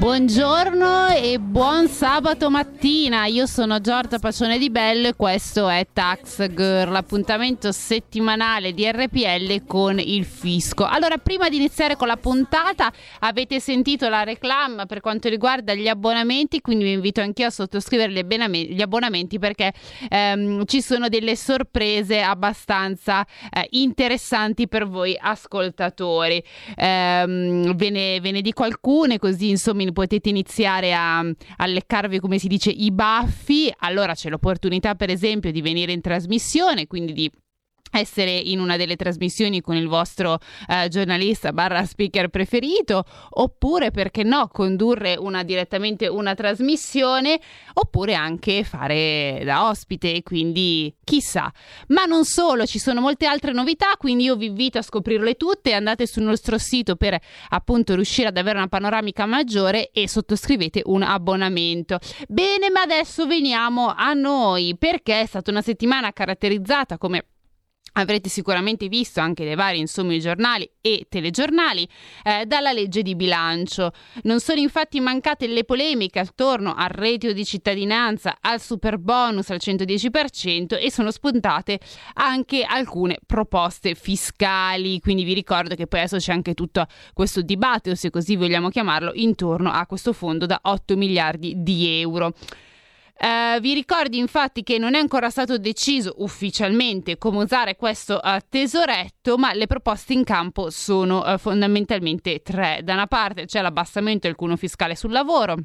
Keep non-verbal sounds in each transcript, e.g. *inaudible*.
Buongiorno e buon sabato mattina, io sono Giorgia Pacione di Bello e questo è Tax Girl, l'appuntamento settimanale di RPL con il fisco. Allora, prima di iniziare con la puntata, avete sentito la reclam per quanto riguarda gli abbonamenti, quindi vi invito anch'io a sottoscrivere gli abbonamenti perché ehm, ci sono delle sorprese abbastanza eh, interessanti per voi ascoltatori. Ehm, ve, ne, ve ne dico alcune così insomma potete iniziare a, a leccarvi, come si dice, i baffi, allora c'è l'opportunità, per esempio, di venire in trasmissione, quindi di essere in una delle trasmissioni con il vostro eh, giornalista barra speaker preferito oppure perché no condurre una, direttamente una trasmissione oppure anche fare da ospite quindi chissà. Ma non solo ci sono molte altre novità quindi io vi invito a scoprirle tutte. Andate sul nostro sito per appunto riuscire ad avere una panoramica maggiore e sottoscrivete un abbonamento. Bene ma adesso veniamo a noi perché è stata una settimana caratterizzata come Avrete sicuramente visto anche dai vari insomma giornali e telegiornali eh, dalla legge di bilancio. Non sono infatti mancate le polemiche attorno al reddito di cittadinanza, al super bonus al 110% e sono spuntate anche alcune proposte fiscali. Quindi vi ricordo che poi adesso c'è anche tutto questo dibattito, se così vogliamo chiamarlo, intorno a questo fondo da 8 miliardi di euro. Uh, vi ricordi infatti che non è ancora stato deciso ufficialmente come usare questo uh, tesoretto, ma le proposte in campo sono uh, fondamentalmente tre. Da una parte c'è l'abbassamento del cuneo fiscale sul lavoro,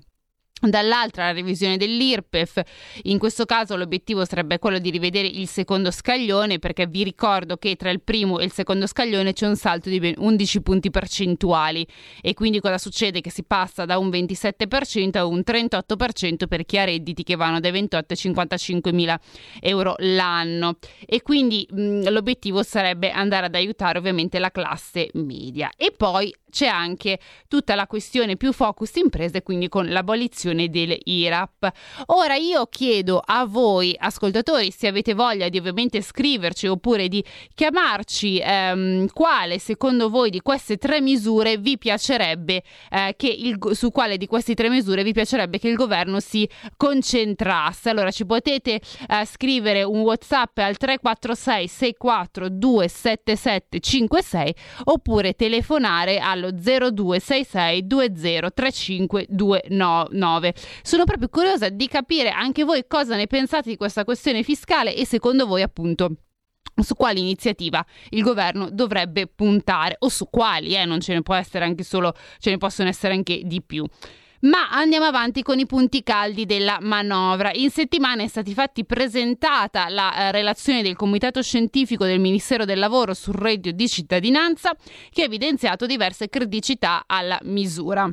Dall'altra la revisione dell'IRPEF, in questo caso l'obiettivo sarebbe quello di rivedere il secondo scaglione perché vi ricordo che tra il primo e il secondo scaglione c'è un salto di ben 11 punti percentuali. E quindi cosa succede? Che si passa da un 27% a un 38% per chi ha redditi che vanno dai 28 ai 55 mila euro l'anno. E quindi mh, l'obiettivo sarebbe andare ad aiutare ovviamente la classe media. E poi c'è anche tutta la questione più focus imprese, quindi con l'abolizione delle IRAP. Ora io chiedo a voi ascoltatori se avete voglia di ovviamente scriverci oppure di chiamarci ehm, quale secondo voi di queste tre misure vi piacerebbe eh, che il, su quale di queste tre misure vi piacerebbe che il governo si concentrasse. Allora ci potete eh, scrivere un WhatsApp al 346 64 277 56 oppure telefonare al allo 0266 203529. Sono proprio curiosa di capire anche voi cosa ne pensate di questa questione fiscale e secondo voi appunto su quale iniziativa il governo dovrebbe puntare o su quali, eh, non ce ne può essere anche solo, ce ne possono essere anche di più. Ma andiamo avanti con i punti caldi della manovra. In settimana è stata infatti presentata la eh, relazione del Comitato Scientifico del Ministero del Lavoro sul reddito di cittadinanza che ha evidenziato diverse criticità alla misura.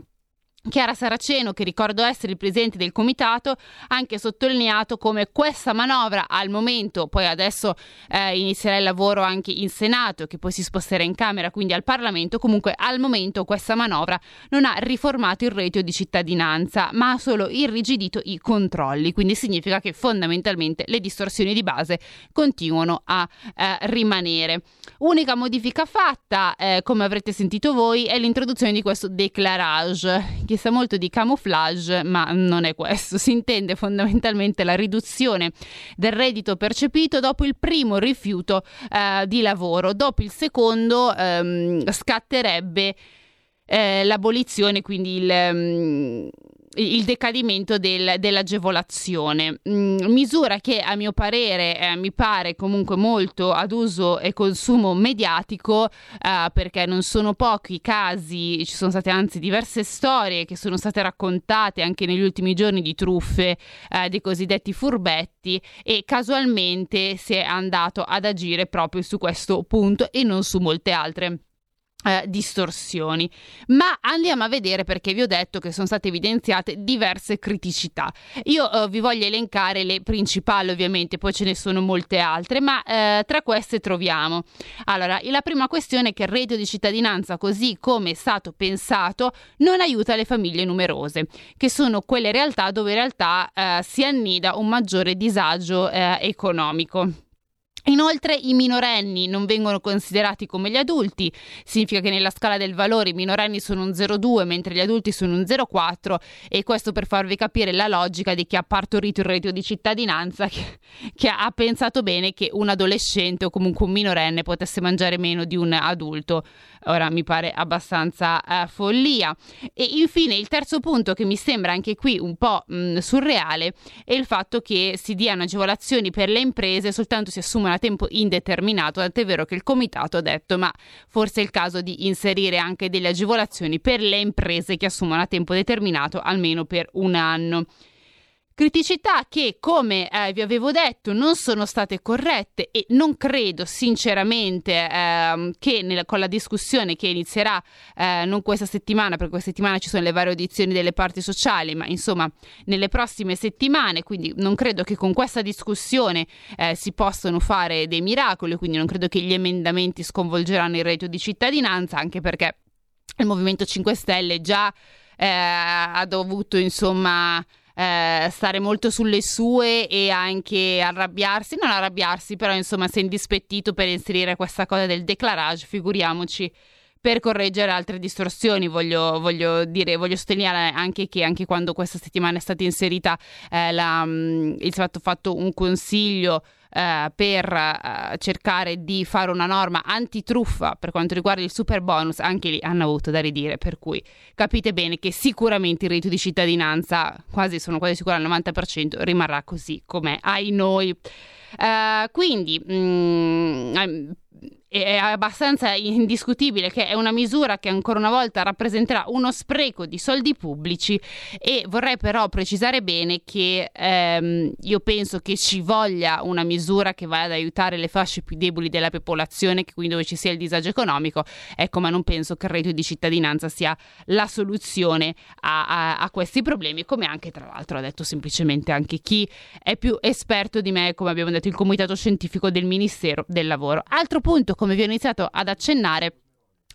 Chiara Saraceno, che ricordo essere il presidente del comitato, ha anche sottolineato come questa manovra al momento, poi adesso eh, inizierà il lavoro anche in Senato, che poi si sposterà in Camera, quindi al Parlamento, comunque al momento questa manovra non ha riformato il reddito di cittadinanza, ma ha solo irrigidito i controlli, quindi significa che fondamentalmente le distorsioni di base continuano a eh, rimanere. Unica modifica fatta, eh, come avrete sentito voi, è l'introduzione di questo declarage che sa molto di camouflage, ma non è questo. Si intende fondamentalmente la riduzione del reddito percepito dopo il primo rifiuto eh, di lavoro. Dopo il secondo ehm, scatterebbe eh, l'abolizione, quindi il... Um, il decadimento del, dell'agevolazione. Mm, misura che a mio parere eh, mi pare comunque molto ad uso e consumo mediatico eh, perché non sono pochi i casi, ci sono state anzi diverse storie che sono state raccontate anche negli ultimi giorni di truffe eh, dei cosiddetti furbetti e casualmente si è andato ad agire proprio su questo punto e non su molte altre eh, distorsioni. Ma andiamo a vedere perché vi ho detto che sono state evidenziate diverse criticità. Io eh, vi voglio elencare le principali, ovviamente, poi ce ne sono molte altre, ma eh, tra queste troviamo. Allora, la prima questione è che il reddito di cittadinanza, così come è stato pensato, non aiuta le famiglie numerose, che sono quelle realtà dove in realtà eh, si annida un maggiore disagio eh, economico. Inoltre i minorenni non vengono considerati come gli adulti, significa che nella scala del valore i minorenni sono un 0,2 mentre gli adulti sono un 0,4 e questo per farvi capire la logica di chi ha partorito il reddito di cittadinanza che, che ha pensato bene che un adolescente o comunque un minorenne potesse mangiare meno di un adulto. Ora mi pare abbastanza uh, follia. E infine il terzo punto che mi sembra anche qui un po' mh, surreale è il fatto che si diano agevolazioni per le imprese soltanto si assumono a tempo indeterminato, tant'è vero che il comitato ha detto ma forse è il caso di inserire anche delle agevolazioni per le imprese che assumono a tempo determinato almeno per un anno. Criticità che, come eh, vi avevo detto, non sono state corrette e non credo sinceramente eh, che nella, con la discussione che inizierà eh, non questa settimana, perché questa settimana ci sono le varie audizioni delle parti sociali, ma insomma nelle prossime settimane, quindi non credo che con questa discussione eh, si possano fare dei miracoli, quindi non credo che gli emendamenti sconvolgeranno il reddito di cittadinanza, anche perché il Movimento 5 Stelle già eh, ha dovuto insomma eh, stare molto sulle sue e anche arrabbiarsi, non arrabbiarsi, però insomma si è indispettito per inserire questa cosa del declarage, figuriamoci per correggere altre distorsioni. Voglio, voglio, dire, voglio sottolineare anche che anche quando questa settimana è stata inserita eh, la, mm, il fatto fatto un consiglio eh, per eh, cercare di fare una norma antitruffa per quanto riguarda il super bonus, anche lì hanno avuto da ridire, per cui capite bene che sicuramente il reddito di cittadinanza, quasi sono quasi sicura al 90%, rimarrà così com'è, ai noi. Uh, quindi mh, mm, è abbastanza indiscutibile che è una misura che ancora una volta rappresenterà uno spreco di soldi pubblici e vorrei però precisare bene che ehm, io penso che ci voglia una misura che vada ad aiutare le fasce più deboli della popolazione, quindi dove ci sia il disagio economico, ecco ma non penso che il reddito di cittadinanza sia la soluzione a, a, a questi problemi, come anche tra l'altro ha detto semplicemente anche chi è più esperto di me, come abbiamo detto il comitato scientifico del Ministero del Lavoro. Altro punto come vi ho iniziato ad accennare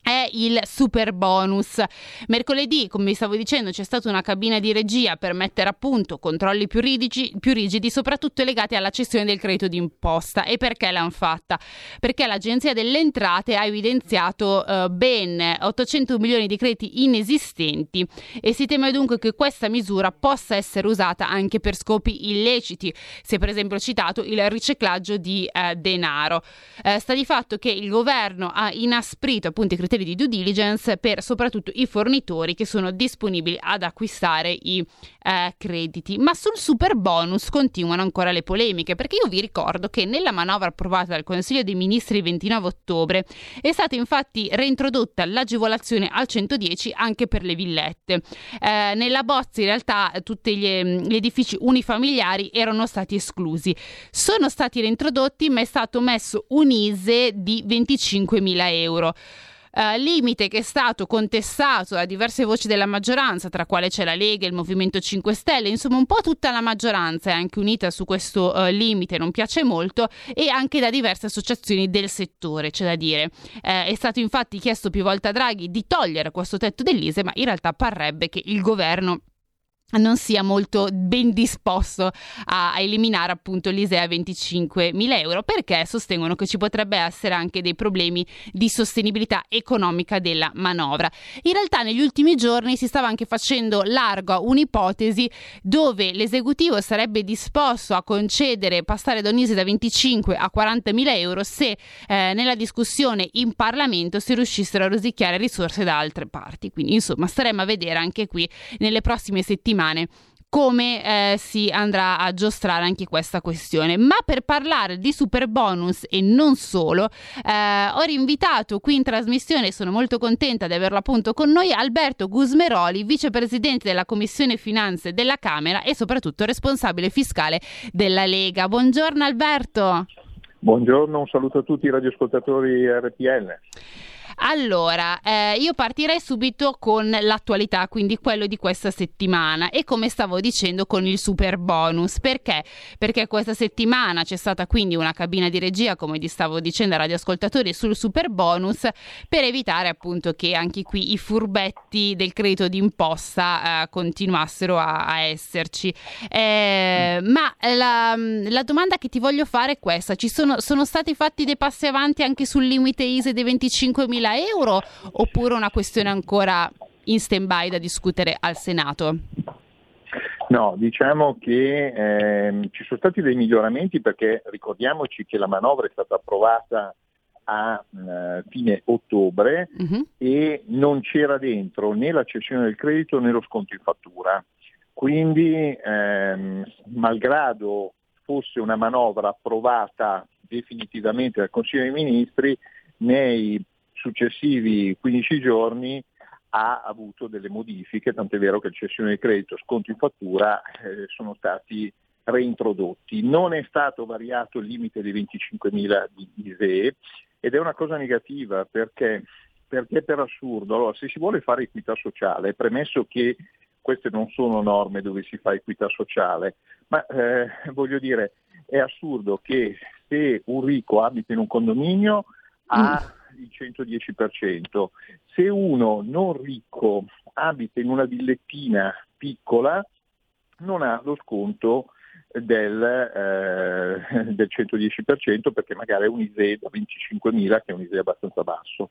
è il super bonus. Mercoledì, come vi stavo dicendo, c'è stata una cabina di regia per mettere a punto controlli più rigidi, più rigidi soprattutto legati alla cessione del credito d'imposta. E perché l'hanno fatta? Perché l'Agenzia delle Entrate ha evidenziato eh, ben 800 milioni di crediti inesistenti e si teme dunque che questa misura possa essere usata anche per scopi illeciti. È per esempio citato il riciclaggio di eh, denaro. Eh, sta di fatto che il governo ha inasprito appunto i criteri criteri di due diligence per soprattutto i fornitori che sono disponibili ad acquistare i eh, crediti. Ma sul super bonus continuano ancora le polemiche, perché io vi ricordo che nella manovra approvata dal Consiglio dei Ministri il 29 ottobre è stata infatti reintrodotta l'agevolazione al 110 anche per le villette. Eh, nella bozza in realtà tutti gli, gli edifici unifamiliari erano stati esclusi. Sono stati reintrodotti ma è stato messo un ISE di 25.000 euro eh, limite che è stato contestato da diverse voci della maggioranza, tra quale c'è la Lega e il Movimento 5 Stelle, insomma un po' tutta la maggioranza è anche unita su questo uh, limite, non piace molto, e anche da diverse associazioni del settore, c'è da dire. Eh, è stato infatti chiesto più volte a Draghi di togliere questo tetto dell'ISE, ma in realtà parrebbe che il governo non sia molto ben disposto a, eliminare appunto l'ISEE a 25.000 euro perché sostengono che ci potrebbe essere anche dei problemi di sostenibilità economica della manovra. In realtà negli ultimi giorni si stava anche facendo largo a un'ipotesi dove l'esecutivo sarebbe disposto a concedere, passare da un ISEE da 25 a 40.000 euro se eh, nella discussione in Parlamento si riuscissero a rosicchiare risorse da altre parti. Quindi insomma staremo a vedere anche qui nelle prossime settimane settimane come eh, si andrà a giostrare anche questa questione. Ma per parlare di super bonus e non solo, eh, ho rinvitato qui in trasmissione, sono molto contenta di averlo appunto con noi, Alberto Gusmeroli, vicepresidente della Commissione Finanze della Camera e soprattutto responsabile fiscale della Lega. Buongiorno Alberto. Buongiorno, un saluto a tutti i radioascoltatori RPL. Allora, eh, io partirei subito con l'attualità, quindi quello di questa settimana e come stavo dicendo con il super bonus. Perché? Perché questa settimana c'è stata quindi una cabina di regia, come vi stavo dicendo ai radioascoltatori, sul super bonus per evitare appunto che anche qui i furbetti del credito d'imposta eh, continuassero a, a esserci. Eh, ma la, la, domanda che ti voglio fare è questa: ci sono, sono stati fatti dei passi avanti anche sul limite ISE dei 25.000 euro oppure una questione ancora in stand-by da discutere al Senato? No, diciamo che ehm, ci sono stati dei miglioramenti perché ricordiamoci che la manovra è stata approvata a eh, fine ottobre uh-huh. e non c'era dentro né la cessione del credito né lo sconto in fattura. Quindi, ehm, malgrado fosse una manovra approvata definitivamente dal Consiglio dei Ministri, nei successivi 15 giorni ha avuto delle modifiche, tant'è vero che il cessione del credito, sconto in fattura eh, sono stati reintrodotti. Non è stato variato il limite dei 25.000 di ISEE ed è una cosa negativa perché, perché per assurdo, allora, se si vuole fare equità sociale, premesso che queste non sono norme dove si fa equità sociale, ma eh, voglio dire, è assurdo che se un ricco abita in un condominio ha mm il 110%. Se uno non ricco abita in una villettina piccola, non ha lo sconto del, eh, del 110% perché magari è un ISE da 25.000 che è un ISE abbastanza basso.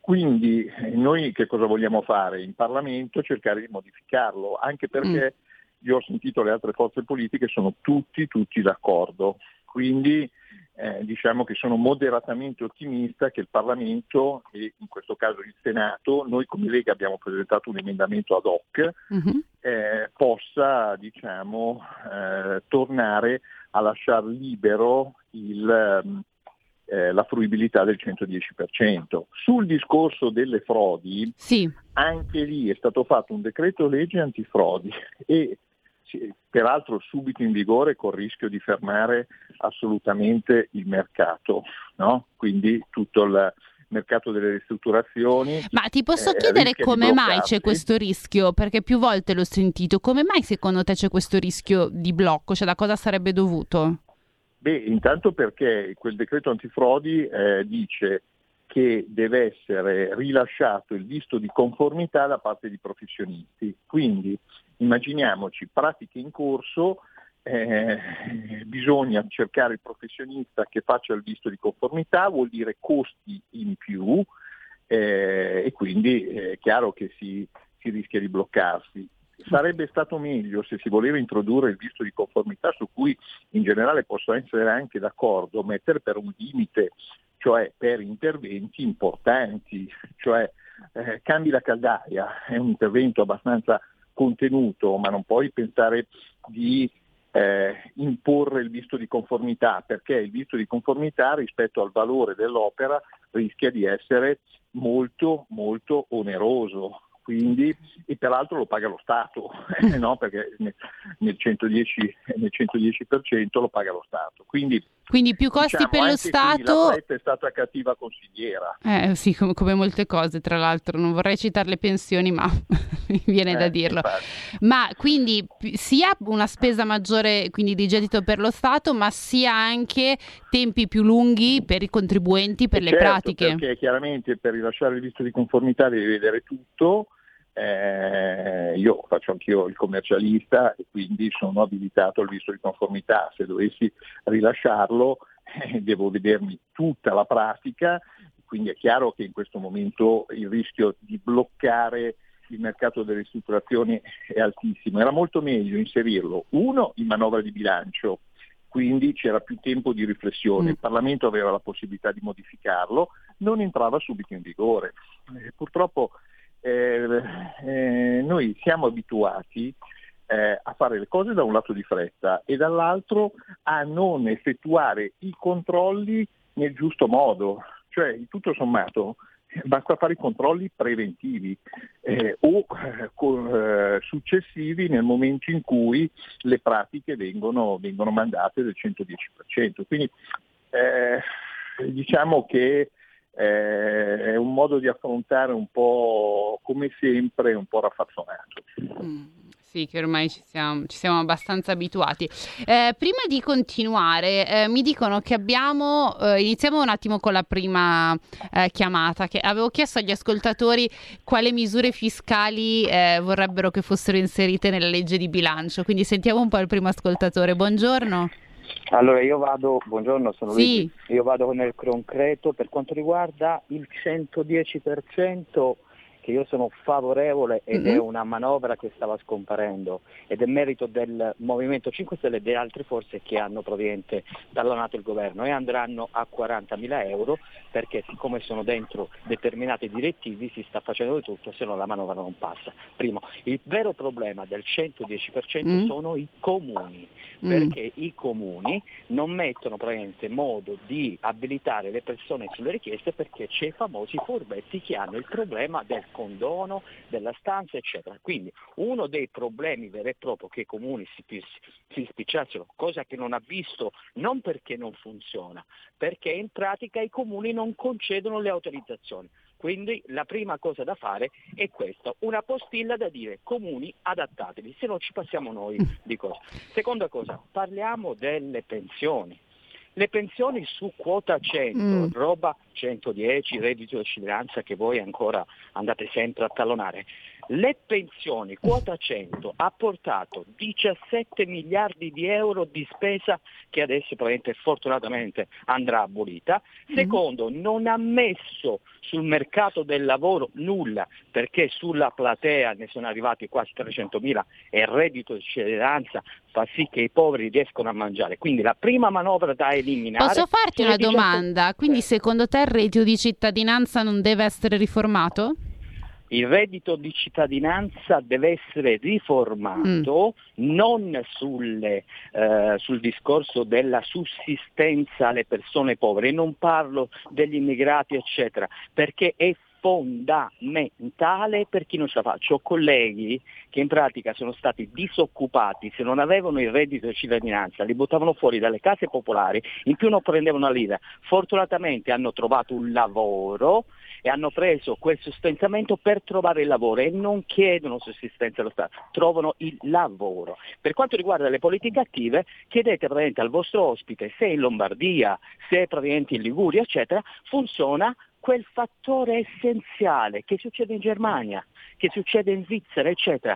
Quindi noi che cosa vogliamo fare? In Parlamento cercare di modificarlo, anche perché mm. io ho sentito le altre forze politiche, sono tutti, tutti d'accordo. Quindi eh, diciamo che sono moderatamente ottimista che il Parlamento e in questo caso il Senato, noi come Lega abbiamo presentato un emendamento ad hoc, uh-huh. eh, possa diciamo, eh, tornare a lasciare libero il, eh, la fruibilità del 110%. Sul discorso delle frodi, sì. anche lì è stato fatto un decreto legge antifrodi *laughs* e peraltro subito in vigore col rischio di fermare assolutamente il mercato, no? quindi tutto il mercato delle ristrutturazioni. Ma ti posso eh, chiedere come mai c'è questo rischio? Perché più volte l'ho sentito, come mai secondo te c'è questo rischio di blocco? Cioè da cosa sarebbe dovuto? Beh, intanto perché quel decreto antifrodi eh, dice che deve essere rilasciato il visto di conformità da parte di professionisti. Quindi immaginiamoci pratiche in corso, eh, bisogna cercare il professionista che faccia il visto di conformità, vuol dire costi in più eh, e quindi è chiaro che si, si rischia di bloccarsi. Sarebbe stato meglio se si voleva introdurre il visto di conformità su cui in generale posso essere anche d'accordo, mettere per un limite, cioè per interventi importanti, cioè eh, cambi la caldaia, è un intervento abbastanza contenuto, ma non puoi pensare di eh, imporre il visto di conformità, perché il visto di conformità rispetto al valore dell'opera rischia di essere molto molto oneroso. Quindi, e peraltro lo paga lo Stato, *laughs* eh, no? perché nel 110, nel 110% lo paga lo Stato. Quindi quindi più costi diciamo, per lo Stato. La è stata cattiva consigliera. Eh sì, come, come, molte cose, tra l'altro. Non vorrei citare le pensioni, ma mi *laughs* viene eh, da dirlo. Ma quindi sia una spesa maggiore quindi di gettito per lo Stato, ma sia anche tempi più lunghi per i contribuenti, per e le certo, pratiche. Perché chiaramente per rilasciare il visto di conformità devi vedere tutto. Eh, io faccio anch'io il commercialista e quindi sono abilitato al visto di conformità. Se dovessi rilasciarlo eh, devo vedermi tutta la pratica, quindi è chiaro che in questo momento il rischio di bloccare il mercato delle ristrutturazioni è altissimo. Era molto meglio inserirlo, uno, in manovra di bilancio, quindi c'era più tempo di riflessione, il Parlamento aveva la possibilità di modificarlo, non entrava subito in vigore. Eh, purtroppo eh, eh, noi siamo abituati eh, a fare le cose da un lato di fretta e dall'altro a non effettuare i controlli nel giusto modo, cioè tutto sommato *laughs* basta fare i controlli preventivi eh, o eh, eh, successivi nel momento in cui le pratiche vengono, vengono mandate del 110%. Quindi eh, diciamo che eh, è un modo di affrontare un po' come sempre, un po' raffazzonato. Mm. Sì, che ormai ci siamo, ci siamo abbastanza abituati. Eh, prima di continuare, eh, mi dicono che abbiamo. Eh, iniziamo un attimo con la prima eh, chiamata. Che avevo chiesto agli ascoltatori quali misure fiscali vorrebbero che fossero inserite nella legge di bilancio. Quindi sentiamo un po' il primo ascoltatore. Buongiorno. Allora io vado, buongiorno sono sì. Luigi, io vado nel concreto per quanto riguarda il 110% che io sono favorevole ed mm-hmm. è una manovra che stava scomparendo ed è merito del Movimento 5 Stelle e delle altre forze che hanno praticamente tallonato il governo e andranno a 40 mila euro perché siccome sono dentro determinati direttivi si sta facendo di tutto se no la manovra non passa. Primo, il vero problema del 110% mm. sono i comuni mm. perché i comuni non mettono praticamente modo di abilitare le persone sulle richieste perché c'è i famosi furbetti che hanno il problema del condono della stanza, eccetera. Quindi uno dei problemi veri e propri che i comuni si, si spicciassero, cosa che non ha visto non perché non funziona, perché in pratica i comuni non concedono le autorizzazioni. Quindi la prima cosa da fare è questa, una postilla da dire comuni adattatevi, se no ci passiamo noi di cosa. Seconda cosa, parliamo delle pensioni. Le pensioni su quota 100, mm. roba 110, reddito di cittadinanza che voi ancora andate sempre a tallonare. Le pensioni, quota 100, ha portato 17 miliardi di euro di spesa che adesso probabilmente fortunatamente andrà abolita. Mm. Secondo, non ha messo sul mercato del lavoro nulla perché sulla platea ne sono arrivati quasi 300 mila e il reddito di cittadinanza fa sì che i poveri riescono a mangiare. Quindi la prima manovra da eliminare. Posso farti una domanda? Quindi secondo te il reddito di cittadinanza non deve essere riformato? Il reddito di cittadinanza deve essere riformato mm. non sulle, eh, sul discorso della sussistenza alle persone povere, non parlo degli immigrati eccetera, perché è fondamentale per chi non ce la fa. Ho colleghi che in pratica sono stati disoccupati, se non avevano il reddito di cittadinanza, li buttavano fuori dalle case popolari, in più non prendevano la lira. Fortunatamente hanno trovato un lavoro e hanno preso quel sostentamento per trovare il lavoro e non chiedono sussistenza allo Stato, trovano il lavoro. Per quanto riguarda le politiche attive, chiedete praticamente al vostro ospite se in Lombardia, se praticamente in Liguria, eccetera, funziona quel fattore essenziale che succede in Germania, che succede in Svizzera, eccetera.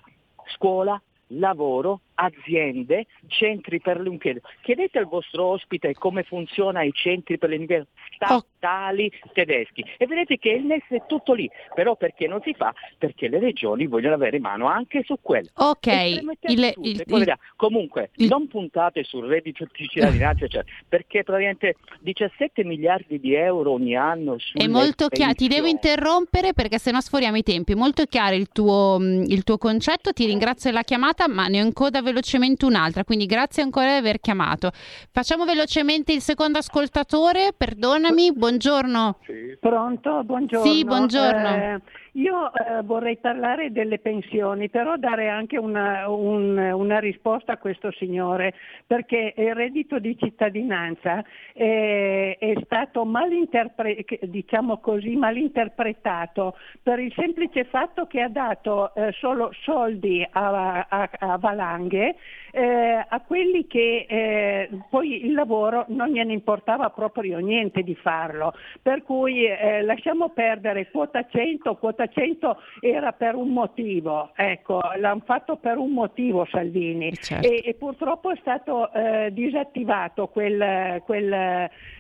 Scuola, lavoro, aziende, centri per l'impiego. Chiedete al vostro ospite come funzionano i centri per l'impiego. Statali tedeschi. E vedete che il NES è tutto lì, però perché non si fa? Perché le regioni vogliono avere mano anche su quello. Ok, il, il, il, comunque non puntate sul reddito di cittadinanza, cioè, perché praticamente 17 miliardi di euro ogni anno È molto chiaro, ti devo interrompere perché sennò sforiamo i tempi, molto chiaro il tuo, il tuo concetto, ti ringrazio della chiamata, ma ne ho in coda velocemente un'altra, quindi grazie ancora di aver chiamato. Facciamo velocemente il secondo ascoltatore, perdonami, buongiorno. Sì. Pronto, buongiorno. Sì, buongiorno. Eh, io eh, vorrei parlare delle pensioni, però dare anche una, un, una, risposta a questo signore, perché il reddito di cittadinanza è, è stato malinterpre- diciamo così, malinterpretato per il semplice fatto che ha dato eh, solo soldi a, a, a valanghe eh, a quelli che eh, poi il lavoro non gliene importava proprio niente di farlo, per cui eh, lasciamo perdere quota 100, quota 100 era per un motivo, ecco, l'hanno fatto per un motivo Salvini certo. e, e, purtroppo è stato eh, disattivato quel, quel,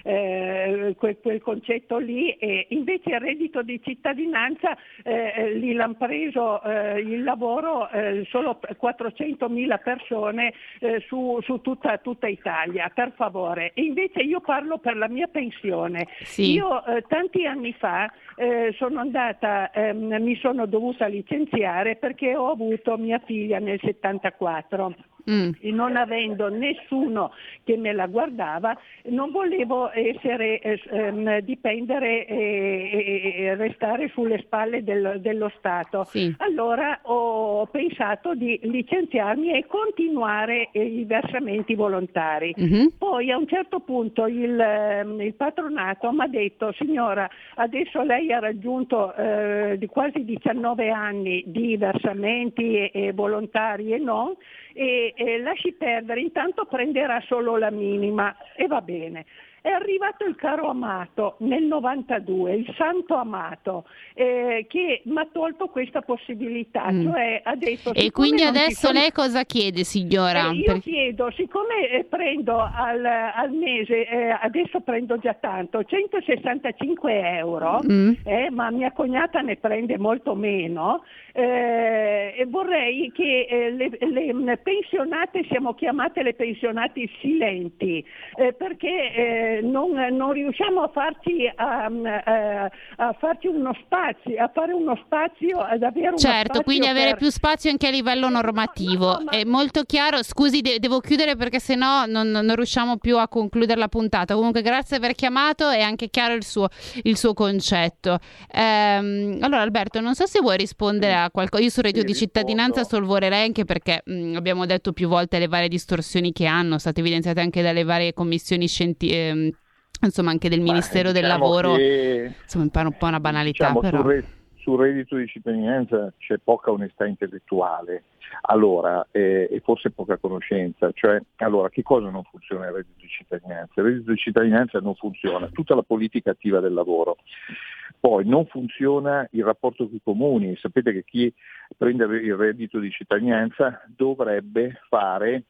eh, quel, quel, concetto lì e invece il reddito di cittadinanza eh, lì l'hanno preso il lavoro solo 400 mila persone persone eh, su, su tutta, tutta, Italia, per favore. E invece io parlo per la mia pensione. Sì. Io eh, tanti anni fa eh, sono andata, ehm, mi sono dovuta licenziare perché ho avuto mia figlia nel 74. Mm. non avendo nessuno che me la guardava, non volevo essere, ehm, dipendere e, e, restare sulle spalle del, dello Stato. Sì. Allora ho pensato di licenziarmi e continuare i versamenti volontari. Mm-hmm. Poi a un certo punto il, ehm, il patronato mi ha detto signora adesso lei ha raggiunto eh, di quasi 19 anni di versamenti e, e volontari e non e, e lasci perdere, intanto prenderà solo la minima e va bene. È arrivato il caro Amato nel 92, il santo Amato, eh, che mi ha tolto questa possibilità. Mm. Cioè, ha detto, e quindi adesso sono... lei cosa chiede signora? Eh, io per... chiedo, siccome eh, prendo al, al mese, eh, adesso prendo già tanto, 165 euro, mm. Eh, ma mia cognata ne prende molto meno, eh, e vorrei che le, le, pensionate siamo chiamate le pensionate silenti, perché non, non, riusciamo a farci, a, a, a farci, uno spazio, a fare uno spazio, ad avere uno Certo, quindi per... avere più spazio anche a livello normativo. No, no, ma... È molto chiaro. Scusi, de- devo chiudere perché sennò non, non riusciamo più a concludere la puntata. Comunque, grazie per aver chiamato, è anche chiaro il suo, il suo concetto. Ehm, allora, Alberto, non so se vuoi rispondere a qualcosa. Io su reddito sì, di cittadinanza solvorerei anche perché mh, abbiamo detto più volte le varie distorsioni che hanno, state evidenziate anche dalle varie commissioni scientifiche ehm, insomma anche del Ministero diciamo del Lavoro, che, insomma un po' una banalità diciamo, però. Sul, sul, reddito di cittadinanza c'è poca onestà intellettuale, allora, eh, e forse poca conoscenza, cioè allora che cosa non funziona il reddito di cittadinanza? Il reddito di cittadinanza non funziona, tutta la politica attiva del lavoro. Poi non funziona il rapporto con i comuni, sapete che chi prende il reddito di cittadinanza dovrebbe fare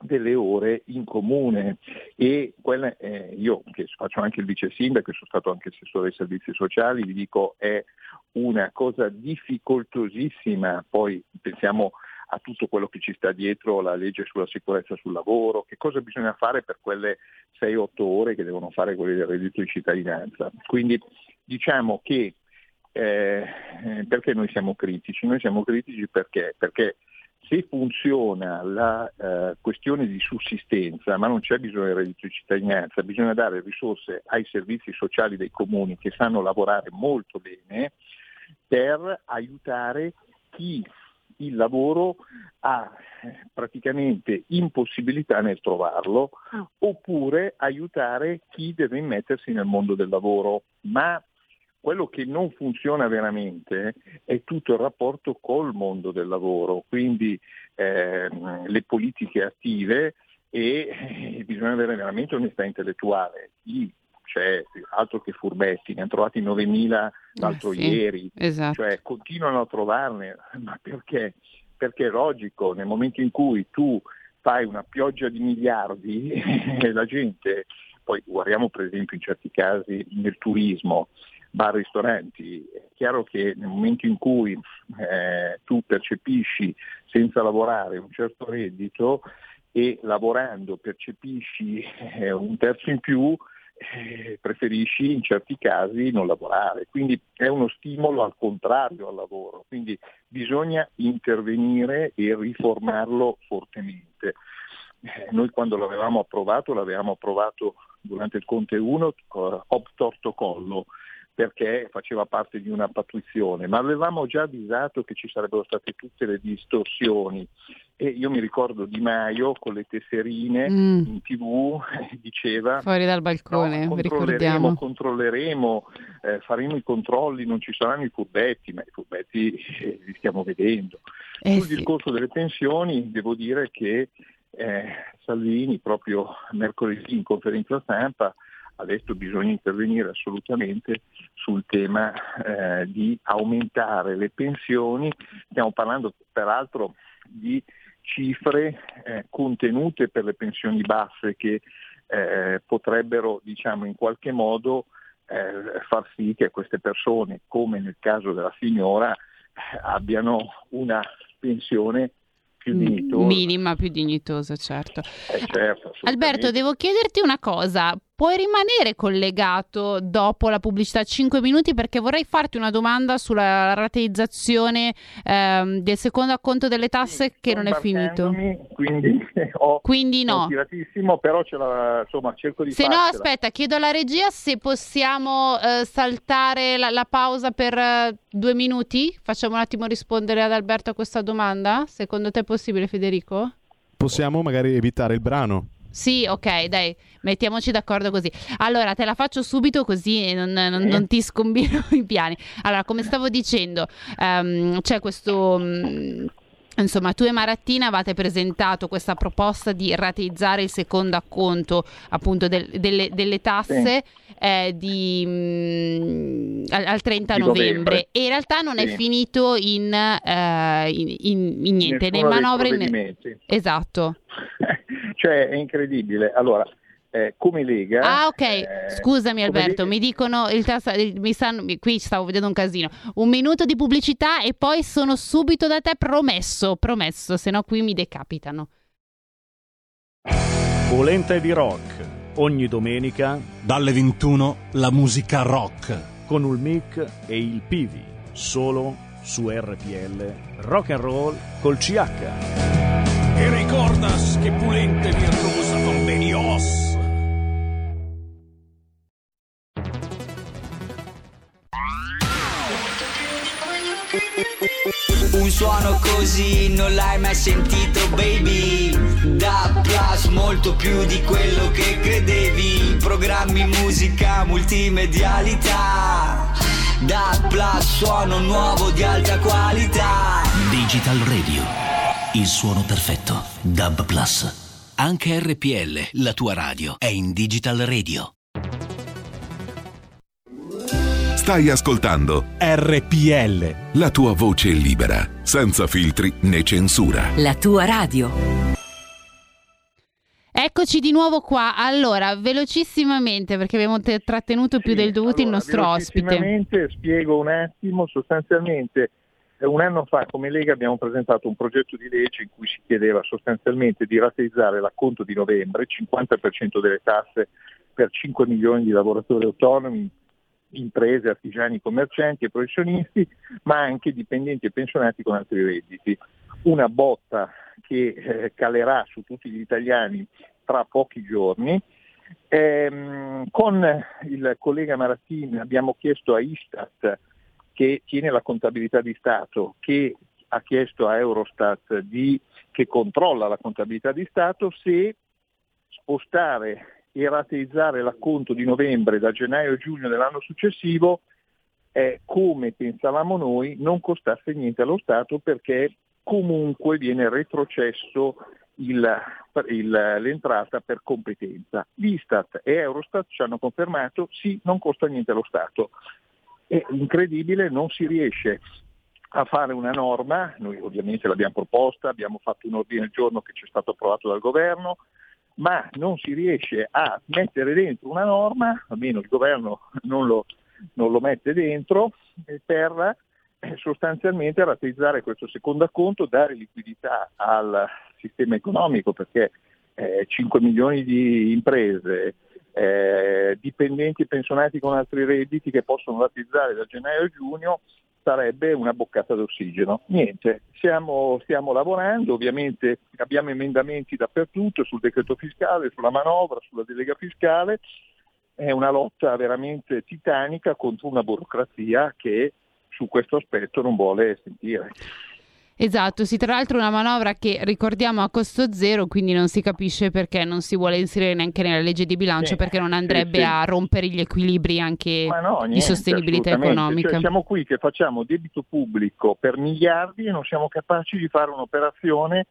delle ore in comune e quella, eh, io che faccio anche il vice sindaco, sono stato anche assessore ai servizi sociali, vi dico è una cosa difficoltosissima, poi pensiamo a tutto quello che ci sta dietro la legge sulla sicurezza sul lavoro, che cosa bisogna fare per quelle 6-8 ore che devono fare quelli del reddito di cittadinanza. Quindi diciamo che eh, perché noi siamo critici? Noi siamo critici perché? Perché se funziona la eh, questione di sussistenza, ma non c'è bisogno di reddito di cittadinanza, bisogna dare risorse ai servizi sociali dei comuni che sanno lavorare molto bene per aiutare chi il lavoro ha praticamente impossibilità nel trovarlo, ah. oppure aiutare chi deve immettersi nel mondo del lavoro. Ma quello che non funziona veramente è tutto il rapporto col mondo del lavoro, quindi eh, le politiche attive e eh, bisogna avere veramente onestà intellettuale. Chi c'è altro che furbetti, ne hanno trovati 9.000 l'altro eh sì, ieri, esatto. cioè continuano a trovarne, *laughs* ma perché? Perché è logico, nel momento in cui tu fai una pioggia di miliardi *laughs* la gente, poi guardiamo per esempio in certi casi nel turismo, bar ristoranti, è chiaro che nel momento in cui eh, tu percepisci senza lavorare un certo reddito e lavorando percepisci eh, un terzo in più, eh, preferisci in certi casi non lavorare. Quindi è uno stimolo al contrario al lavoro, quindi bisogna intervenire e riformarlo fortemente. Eh, noi quando l'avevamo approvato, l'avevamo approvato durante il Conte 1, eh, ob torto collo, perché faceva parte di una pattuizione, ma avevamo già avvisato che ci sarebbero state tutte le distorsioni e io mi ricordo Di Maio con le tesserine mm. in tv *laughs* diceva fuori dal balcone, no, controlleremo, controlleremo eh, faremo i controlli, non ci saranno i furbetti, ma i furbetti eh, li stiamo vedendo. Eh Sul sì. discorso delle pensioni devo dire che eh, Salvini proprio mercoledì in conferenza stampa adesso bisogna intervenire assolutamente sul tema eh, di aumentare le pensioni, stiamo parlando peraltro di cifre eh, contenute per le pensioni basse che eh, potrebbero diciamo, in qualche modo eh, far sì che queste persone, come nel caso della signora, abbiano una pensione più dignitosa. Minima, più dignitosa, certo. Eh, certo Alberto, devo chiederti una cosa puoi rimanere collegato dopo la pubblicità 5 minuti perché vorrei farti una domanda sulla rateizzazione ehm, del secondo acconto delle tasse che non è finito. Quindi, *laughs* ho, quindi no. però ce la, insomma, cerco di Se farcela. no, aspetta, chiedo alla regia se possiamo eh, saltare la, la, pausa per uh, due minuti. Facciamo un attimo rispondere ad Alberto a questa domanda. Secondo te è possibile, Federico? Possiamo magari evitare il brano. Sì, ok, dai, mettiamoci d'accordo così. Allora, te la faccio subito così non, non, non ti scombino *laughs* i piani. Allora, come stavo dicendo, um, c'è questo... Um, Insomma, tu e Marattina avete presentato questa proposta di rateizzare il secondo acconto appunto del, delle, delle, tasse sì. eh, di, mh, mm, al, al, 30 novembre. novembre. e in realtà non sì. è finito in, eh, in, in, in niente, né manovre. Esatto. *laughs* cioè è incredibile. Allora, eh, come Lega. Ah, ok. Eh, Scusami, Alberto, Lega... mi dicono il tassa, mi stanno, qui stavo vedendo un casino. Un minuto di pubblicità e poi sono subito da te promesso, promesso, se no qui mi decapitano. Polenta di rock. Ogni domenica dalle 21 la musica rock con il mic e il Pivi, solo su RPL Rock and Roll col CH. Ricordas che pulente virtuosa convenios. Un suono così non l'hai mai sentito baby. Da Plus molto più di quello che credevi. Programmi, musica, multimedialità. Da Plus suono nuovo di alta qualità. Digital Radio Il suono perfetto Dub Plus Anche RPL, la tua radio, è in Digital Radio Stai ascoltando RPL. La tua voce libera, senza filtri né censura. La tua radio. Eccoci di nuovo qua. Allora, velocissimamente, perché abbiamo te- trattenuto più del dovuto allora, il nostro ospite. Velocissimamente spiego un attimo, sostanzialmente un anno fa come Lega abbiamo presentato un progetto di legge in cui si chiedeva sostanzialmente di rateizzare l'acconto di novembre, 50% delle tasse per 5 milioni di lavoratori autonomi, imprese, artigiani, commercianti e professionisti, ma anche dipendenti e pensionati con altri redditi. Una botta che eh, calerà su tutti gli italiani tra pochi giorni. Ehm, con il collega Marattini abbiamo chiesto a Istat, che tiene la contabilità di Stato, che ha chiesto a Eurostat di, che controlla la contabilità di Stato, se spostare e rateizzare l'acconto di novembre da gennaio a giugno dell'anno successivo, eh, come pensavamo noi, non costasse niente allo Stato perché comunque viene retrocesso il, il, l'entrata per competenza. L'Istat e Eurostat ci hanno confermato sì, non costa niente allo Stato. È incredibile, non si riesce a fare una norma, noi ovviamente l'abbiamo proposta, abbiamo fatto un ordine del giorno che ci è stato approvato dal governo, ma non si riesce a mettere dentro una norma, almeno il governo non lo, non lo mette dentro, eh, per eh, sostanzialmente rateizzare questo secondo acconto, dare liquidità al sistema economico, perché eh, 5 milioni di imprese, eh, dipendenti e pensionati con altri redditi che possono rateizzare da gennaio a giugno, sarebbe una boccata d'ossigeno. Niente, stiamo, stiamo lavorando, ovviamente abbiamo emendamenti dappertutto sul decreto fiscale, sulla manovra, sulla delega fiscale, è una lotta veramente titanica contro una burocrazia che su questo aspetto non vuole sentire. Esatto, sì, tra l'altro una manovra che ricordiamo a costo zero, quindi non si capisce perché non si vuole inserire neanche nella legge di bilancio, sì, perché non andrebbe sì, sì. a rompere gli equilibri anche no, niente, di sostenibilità economica. Cioè, siamo qui che facciamo debito pubblico per miliardi e non siamo capaci di fare un'operazione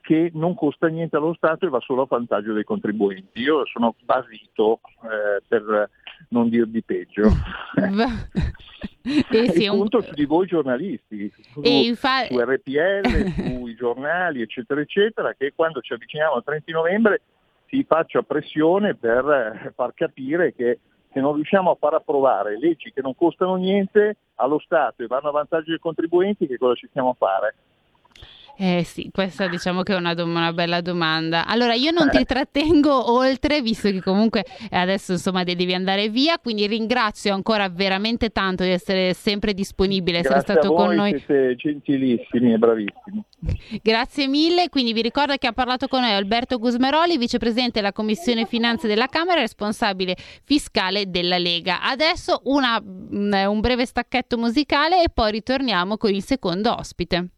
che non costa niente allo Stato e va solo a vantaggio dei contribuenti. Io sono basito eh, per non dir di peggio. *laughs* *laughs* e sì, un... su di voi giornalisti, su, infa... su RPL, *laughs* sui giornali, eccetera, eccetera, che quando ci avviciniamo al 30 novembre si faccia pressione per far capire che se non riusciamo a far approvare leggi che non costano niente allo Stato e vanno a vantaggio dei contribuenti, che cosa ci stiamo a fare? Eh sì, questa diciamo che è una, dom- una, bella domanda. Allora, io non ti trattengo *laughs* oltre, visto che comunque adesso insomma devi andare via, quindi ringrazio ancora veramente tanto di essere sempre disponibile, Grazie essere stato voi, con noi. Siete gentilissimi e bravissimi. *laughs* Grazie mille, quindi vi ricordo che ha parlato con noi Alberto Gusmeroli, vicepresidente della Commissione Finanze della Camera e responsabile fiscale della Lega. Adesso una, un breve stacchetto musicale e poi ritorniamo con il secondo ospite.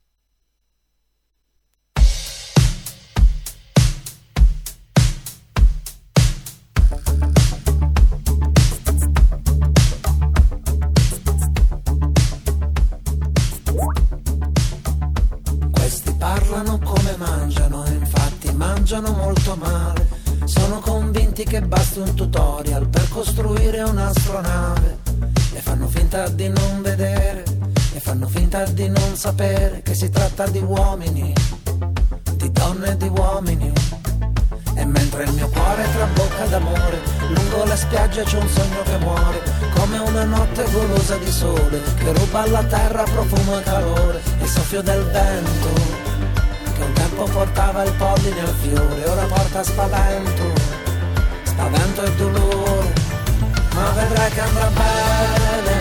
Parlano come mangiano, infatti mangiano molto male. Sono convinti che basti un tutorial per costruire un'astronave. E fanno finta di non vedere, e fanno finta di non sapere che si tratta di uomini, di donne e di uomini. E mentre il mio cuore trabocca d'amore, lungo le spiagge c'è un sogno che muore, come una notte golosa di sole, che ruba alla terra profumo e calore, il soffio del vento un tempo portava il polline al fiore, ora porta spavento, spavento e dolore, ma vedrai che andrà bene,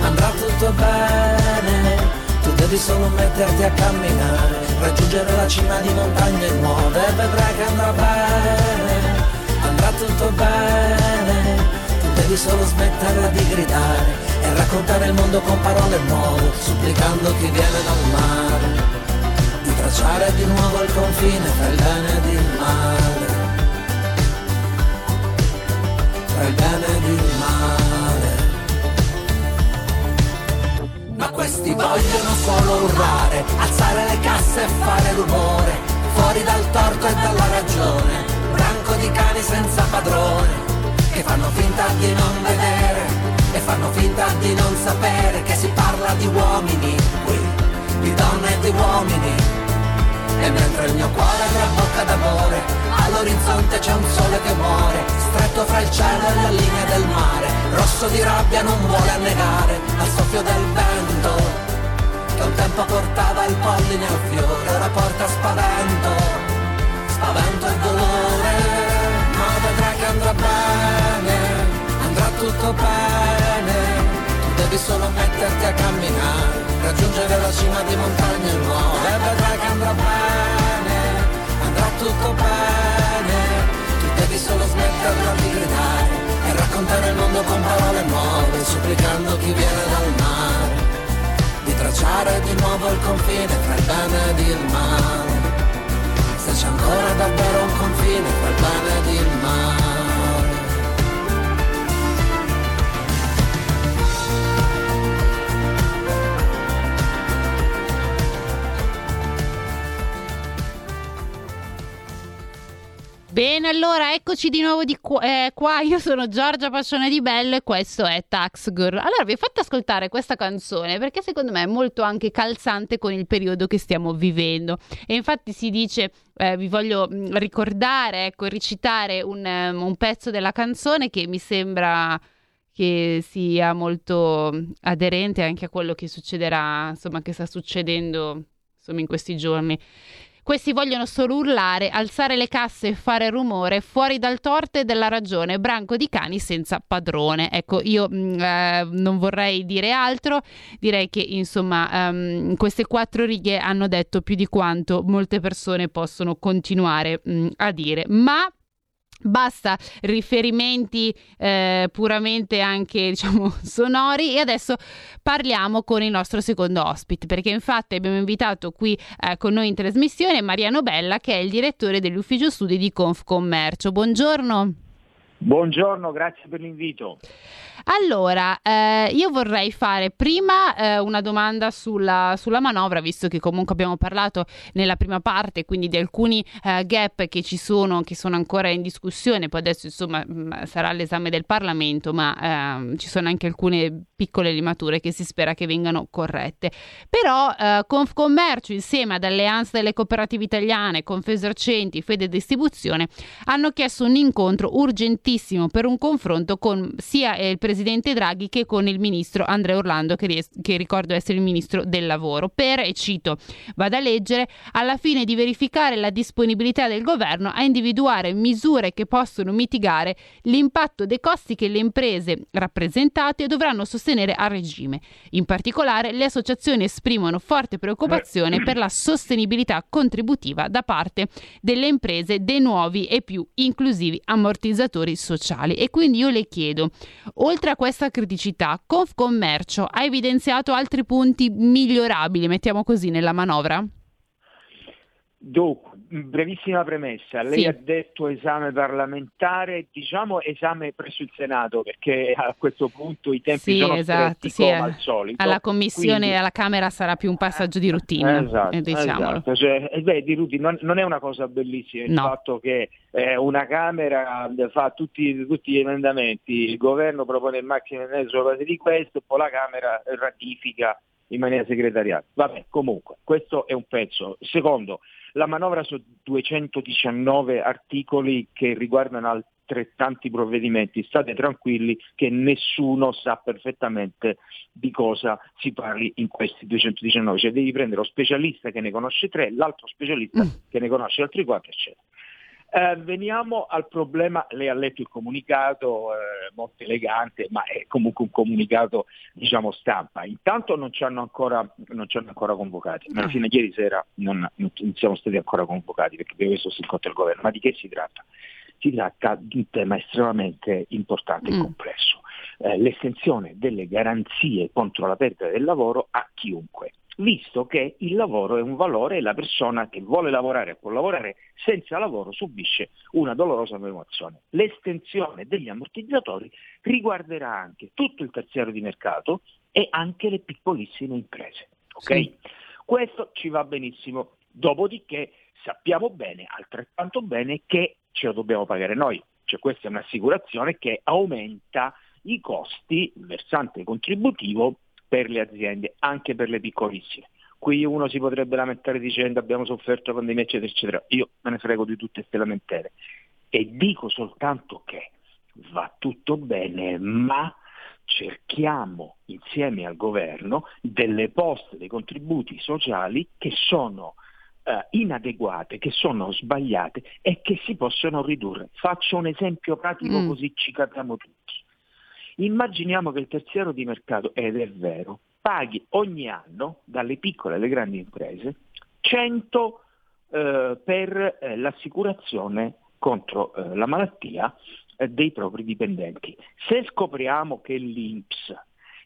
andrà tutto bene, tu devi solo metterti a camminare, raggiungere la cima di montagne nuove, vedrai che andrà bene, andrà tutto bene, tu devi solo smetterla di gridare e raccontare il mondo con parole nuove, supplicando chi viene dal mare tracciare di nuovo il confine tra il bene ed il male. Tra il bene ed il male. Ma questi vogliono solo urlare, alzare le casse e fare rumore, fuori dal torto e dalla ragione, branco di cani senza padrone, che fanno finta di non vedere e fanno finta di non sapere che si parla di uomini qui, di donne e di uomini e mentre il mio cuore trabocca d'amore. All'orizzonte c'è un sole che muore Stretto fra il cielo e la linea del mare. Rosso di rabbia non vuole annegare Al soffio del vento Che un tempo portava il polline al fiore Ora porta spavento Spavento e dolore. Ma vedrai che andrà bene Andrà tutto bene. Tu devi solo metterti a camminare raggiungere la cima di montagne nuove. E vedrai che andrà bene, andrà tutto bene, tu devi solo smetterla di gridare e raccontare il mondo con parole nuove, supplicando chi viene dal mare, di tracciare di nuovo il confine tra il bene ed il male, se c'è ancora davvero un confine tra il bene ed il male. Bene, allora eccoci di nuovo di qua, eh, qua. *laughs* Io sono Giorgia Passione di Bello e questo è Tax Girl. Allora vi ho fatto ascoltare questa canzone perché secondo me è molto anche calzante con il periodo che stiamo vivendo. E infatti si dice, eh, vi voglio mm, ricordare, ecco, recitare un, um, un pezzo della canzone che mi sembra che sia molto aderente anche a quello che succederà, insomma, che sta succedendo insomma, in questi giorni. Questi vogliono solo urlare, alzare le casse e fare rumore fuori dal torto e della ragione, branco di cani senza padrone. Ecco, io mm, eh, non vorrei dire altro, direi che insomma um, queste quattro righe hanno detto più di quanto molte persone possono continuare mh, mm, a dire, ma Basta riferimenti eh, puramente anche *laughs* diciamo sonori e adesso parliamo con il nostro secondo ospite perché infatti abbiamo invitato qui eh, con noi in trasmissione Mariano Bella che è il direttore dell'ufficio studi di Confcommercio. Buongiorno. Buongiorno, grazie per l'invito. Allora, eh, io vorrei fare prima eh, una domanda sulla, sulla, manovra, visto che comunque abbiamo parlato nella prima parte, quindi di alcuni eh, gap che ci sono, che sono ancora in discussione, poi adesso insomma mh, mm, sarà l'esame del Parlamento, ma ehm, ci sono anche alcune piccole limature che si spera che vengano corrette. Però eh, Confcommercio insieme ad Alleanza delle Cooperative Italiane, Confesercenti, Fede Distribuzione hanno chiesto un incontro urgentissimo per un confronto con sia il Presidente Draghi che con il ministro Andrea Orlando, che, ries- che ricordo essere il ministro del lavoro. Per, e cito, vado a leggere, alla fine di verificare la disponibilità del governo a individuare misure che possono mitigare l'impatto dei costi che le imprese rappresentate dovranno sostenere a regime. In particolare, le associazioni esprimono forte preoccupazione per la sostenibilità contributiva da parte delle imprese dei nuovi e più inclusivi ammortizzatori sociali. E quindi io le chiedo, oltre a questa criticità, Confcommercio ha evidenziato altri punti migliorabili, mettiamo così, nella manovra? Dunque, brevissima premessa, lei sì. ha detto esame parlamentare, diciamo esame presso il Senato perché a questo punto i tempi sì, sono esatto, sì, come al solito. Alla Commissione Quindi... e alla Camera sarà più un passaggio di routine, esatto, eh, diciamolo. Esatto. Cioè, eh, beh, di routine non, non, è una cosa bellissima il no. fatto che eh, una Camera fa tutti, tutti, gli emendamenti, il governo propone il macchina sulla base di questo, poi la Camera ratifica in maniera segretariale. Vabbè, comunque, questo è un pezzo. Secondo, la manovra su 219 articoli che riguardano altrettanti provvedimenti. State tranquilli che nessuno sa perfettamente di cosa si parli in questi 219. Cioè devi prendere lo specialista che ne conosce tre, l'altro specialista mm. che ne conosce altri quattro, eccetera. Eh, veniamo al problema, lei ha letto il comunicato, eh, molto elegante, ma è comunque un comunicato diciamo stampa. Intanto non ci hanno ancora, non ci hanno ancora convocati, ma fino a ieri sera non, non, siamo stati ancora convocati perché abbiamo visto si incontra il governo. Ma di che si tratta? Si tratta di un tema estremamente importante e mm. complesso. Eh, l'estensione delle garanzie contro la perdita del lavoro a chiunque visto che il lavoro è un valore e la persona che vuole lavorare e può lavorare senza lavoro subisce una dolorosa menomazione. L'estensione degli ammortizzatori riguarderà anche tutto il terziario di mercato e anche le piccolissime imprese. Okay? Sì. Questo ci va benissimo, dopodiché sappiamo bene, altrettanto bene, che ce lo dobbiamo pagare noi. Cioè questa è un'assicurazione che aumenta i costi, il versante contributivo per le aziende, anche per le piccolissime. Qui uno si potrebbe lamentare dicendo abbiamo sofferto pandemia eccetera eccetera, io me ne frego di tutte queste lamentele e dico soltanto che va tutto bene, ma cerchiamo insieme al governo delle poste dei contributi sociali che sono eh, inadeguate, che sono sbagliate e che si possono ridurre. Faccio un esempio pratico mm. così ci capiamo tutti. Immaginiamo che il terziario di mercato, ed è vero, paghi ogni anno, dalle piccole alle grandi imprese, 100 eh, per eh, l'assicurazione contro eh, la malattia eh, dei propri dipendenti. Se scopriamo che l'INPS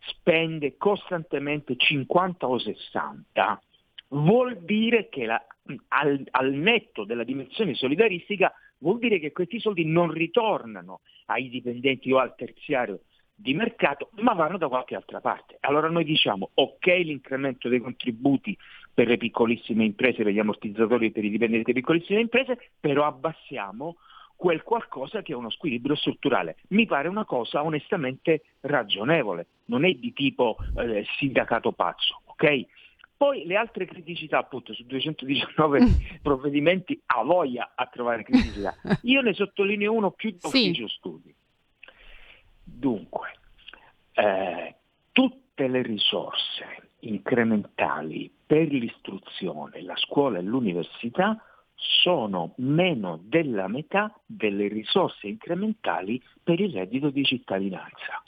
spende costantemente 50 o 60, vuol dire che la, al, al netto della dimensione solidaristica vuol dire che questi soldi non ritornano ai dipendenti o al terziario di mercato, ma vanno da qualche altra parte. Allora noi diciamo ok l'incremento dei contributi per le piccolissime imprese, per gli ammortizzatori per i dipendenti di piccolissime imprese, però abbassiamo quel qualcosa che è uno squilibrio strutturale. Mi pare una cosa onestamente ragionevole, non è di tipo eh, sindacato pazzo, ok? Poi le altre criticità, appunto, su 219 *laughs* provvedimenti a voglia a trovare criticità. *laughs* Io ne sottolineo uno più d'ufficio sì. studi. Dunque, eh, tutte le risorse incrementali per l'istruzione, la scuola e l'università sono meno della metà delle risorse incrementali per il reddito di cittadinanza.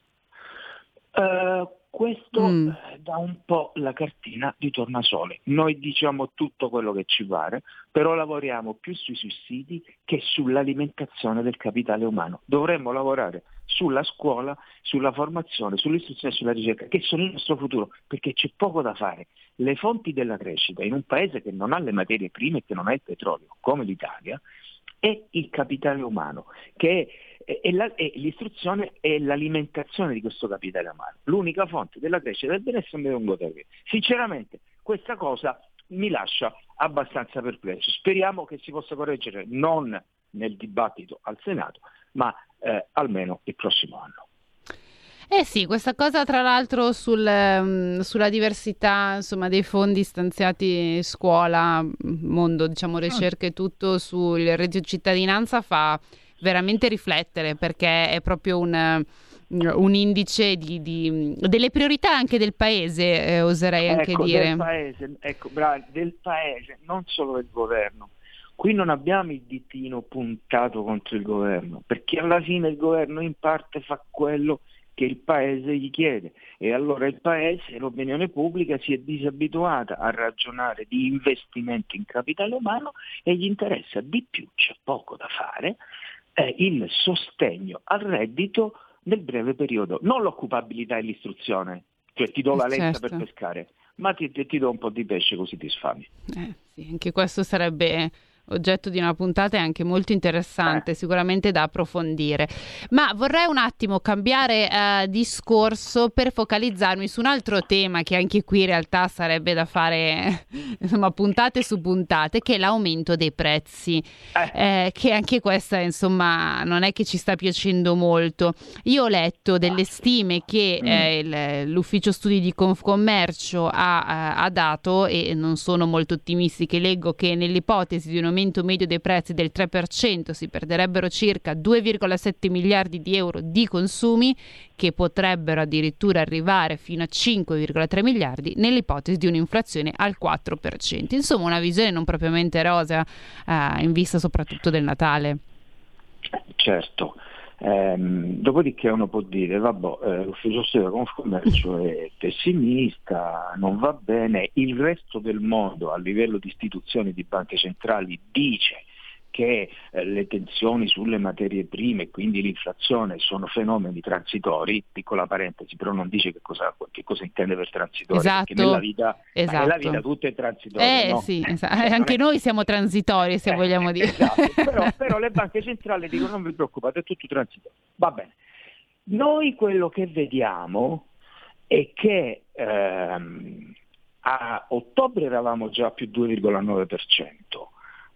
Uh, questo mm. Eh, dà un po' la cartina di tornasole. Noi diciamo tutto quello che ci pare, però lavoriamo più sui sussidi che sull'alimentazione del capitale umano. Dovremmo lavorare sulla scuola, sulla formazione, sull'istruzione e sulla ricerca, che sono il nostro futuro, perché c'è poco da fare. Le fonti della crescita in un paese che non ha le materie prime e che non ha il petrolio, come l'Italia, è il capitale umano, che è e, la, e, l'istruzione è l'alimentazione di questo capitale umano. L'unica fonte della crescita del benessere è un governo. Sinceramente, questa cosa mi lascia abbastanza perplesso. Speriamo che si possa correggere non nel dibattito al Senato, ma eh, almeno il prossimo anno. Eh sì, questa cosa tra l'altro sul, um, sulla diversità insomma, dei fondi stanziati scuola, mondo, diciamo, ricerca e tutto sul reddito cittadinanza fa veramente riflettere perché è proprio un un indice di, di, delle priorità anche del paese, eh, oserei anche ecco, dire. Del paese, ecco, bravi, del paese, non solo del governo. Qui non abbiamo il ditino puntato contro il governo, perché alla fine il governo in parte fa quello che il paese gli chiede e allora il paese, l'opinione pubblica si è disabituata a ragionare di investimenti in capitale umano e gli interessa di più, c'è poco da fare, eh, il sostegno al reddito nel breve periodo, non l'occupabilità e l'istruzione, cioè ti do la letta certo. per pescare, ma ti, ti, ti, do un po' di pesce così ti sfami. Eh, sì, anche questo sarebbe oggetto di una puntata è anche molto interessante, eh. sicuramente da approfondire. Ma vorrei un attimo cambiare eh, discorso per focalizzarmi su un altro tema che anche qui in realtà sarebbe da fare *laughs* insomma puntate su puntate, che è l'aumento dei prezzi, eh. eh che anche questa insomma non è che ci sta piacendo molto. Io ho letto delle stime che mm. Eh, il, l'ufficio studi di Confcommercio ha, eh, ha dato e non sono molto ottimistiche, leggo che nell'ipotesi di un aumento medio dei prezzi del 3%, si perderebbero circa 2,7 miliardi di euro di consumi che potrebbero addirittura arrivare fino a 5,3 miliardi nell'ipotesi di un'inflazione al 4%. Insomma, una visione non propriamente rosa eh, in vista soprattutto del Natale. Certo. Ehm, dopodiché uno può dire, vabbè, eh, l'ufficio studio del commercio è pessimista, non va bene, il resto del mondo a livello di istituzioni di banche centrali dice che eh, le tensioni sulle materie prime, quindi l'inflazione, sono fenomeni transitori, piccola parentesi, però non dice che cosa, che cosa intende per transitorio, esatto, perché nella vita, esatto. nella vita tutto è transitorio. Eh, no? sì, esatto. anche noi siamo transitori, se eh, vogliamo dire. Esatto. *laughs* però, però le banche centrali dicono non vi preoccupate, è tutto transitorio. Va bene. Noi quello che vediamo è che ehm, a ottobre eravamo già a più 2,9%,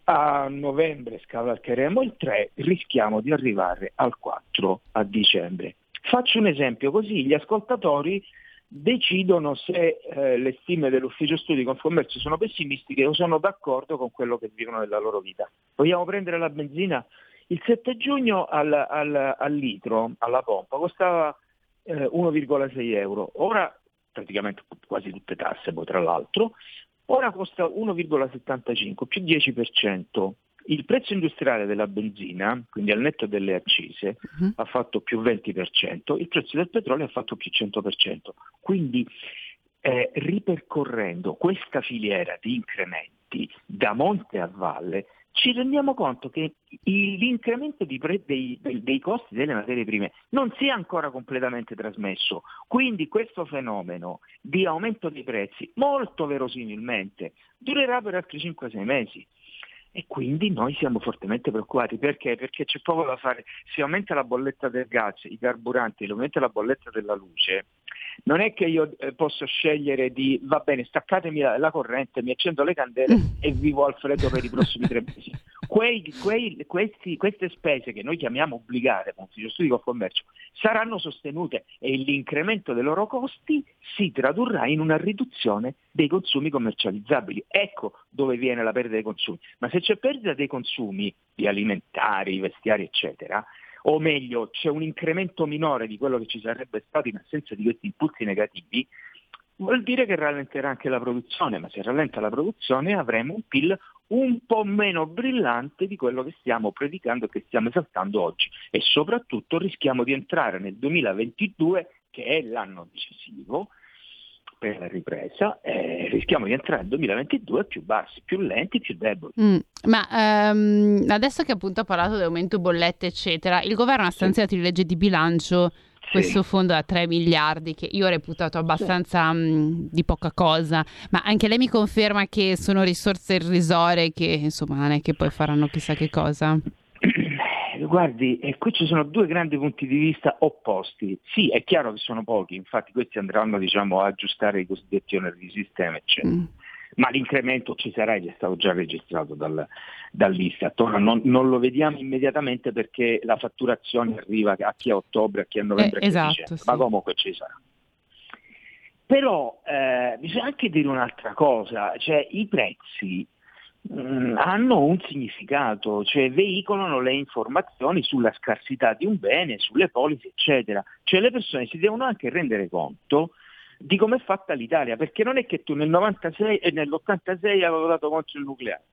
a novembre scavalcheremo il 3, rischiamo di arrivare al 4 a dicembre. Faccio un esempio così gli ascoltatori decidono se eh, le stime dell'ufficio studi Confcommercio sono pessimistiche o sono d'accordo con quello che vivono nella loro vita. Vogliamo prendere la benzina? Il 7 giugno al, al, al litro, alla pompa, costava eh, 1,6 euro, ora praticamente quasi tutte tasse poi tra l'altro, ora costa 1,75 più 10%. Il prezzo industriale della benzina, quindi al netto delle accise, uh-huh. ha fatto più 20%, il prezzo del petrolio ha fatto più 100%. Quindi eh, ripercorrendo questa filiera di incrementi da monte a valle, ci rendiamo conto che l'incremento pre- dei, dei, costi delle materie prime non si è ancora completamente trasmesso. Quindi questo fenomeno di aumento dei prezzi molto verosimilmente durerà per altri 5-6 mesi. E quindi noi siamo fortemente preoccupati perché? Perché c'è poco da fare. Se aumenta la bolletta del gas, i carburanti, se aumenta la bolletta della luce, non è che io eh, posso scegliere di, va bene, staccatemi la, la corrente, mi accendo le candele mm. e vivo al freddo per i prossimi tre mesi. Quei, quei, questi, queste spese che noi chiamiamo obbligate con ufficio studi con commercio saranno sostenute e l'incremento dei loro costi si tradurrà in una riduzione dei consumi commercializzabili. Ecco dove viene la perdita dei consumi. Ma se c'è perdita dei consumi, di alimentari, vestiari, eccetera, o meglio c'è un incremento minore di quello che ci sarebbe stato in assenza di questi impulsi negativi, vuol dire che rallenterà anche la produzione, ma se rallenta la produzione avremo un PIL un po' meno brillante di quello che stiamo predicando e che stiamo esaltando oggi. E soprattutto rischiamo di entrare nel 2022 che è l'anno decisivo per la ripresa, eh, rischiamo di entrare nel 2022 più bassi, più lenti, più deboli. Mm, ma um, adesso che appunto ha parlato di aumento bollette, eccetera, il governo ha stanziato sì. in legge di bilancio questo fondo da 3 miliardi che io ho reputato abbastanza sì. mh, di poca cosa, ma anche lei mi conferma che sono risorse irrisorie che insomma non è che poi faranno chissà che cosa? Guardi, eh, qui ci sono due grandi punti di vista opposti. Sì, è chiaro che sono pochi, infatti questi andranno diciamo, a aggiustare i cosiddetti oneri di sistema, eccetera. Mm. Ma l'incremento ci sarà ed è stato già registrato dal, dall'Istat. Non, non, lo vediamo immediatamente perché la fatturazione arriva a chi a ottobre, a chi a novembre, eh, esatto, sì. ma comunque ci sarà. Però eh, bisogna anche dire un'altra cosa, cioè i prezzi hanno un significato, cioè veicolano le informazioni sulla scarsità di un bene, sulle polisi, eccetera. Cioè le persone si devono anche rendere conto di come è fatta l'Italia, perché non è che tu nel 96 e nell'86 avevi votato contro il nucleare.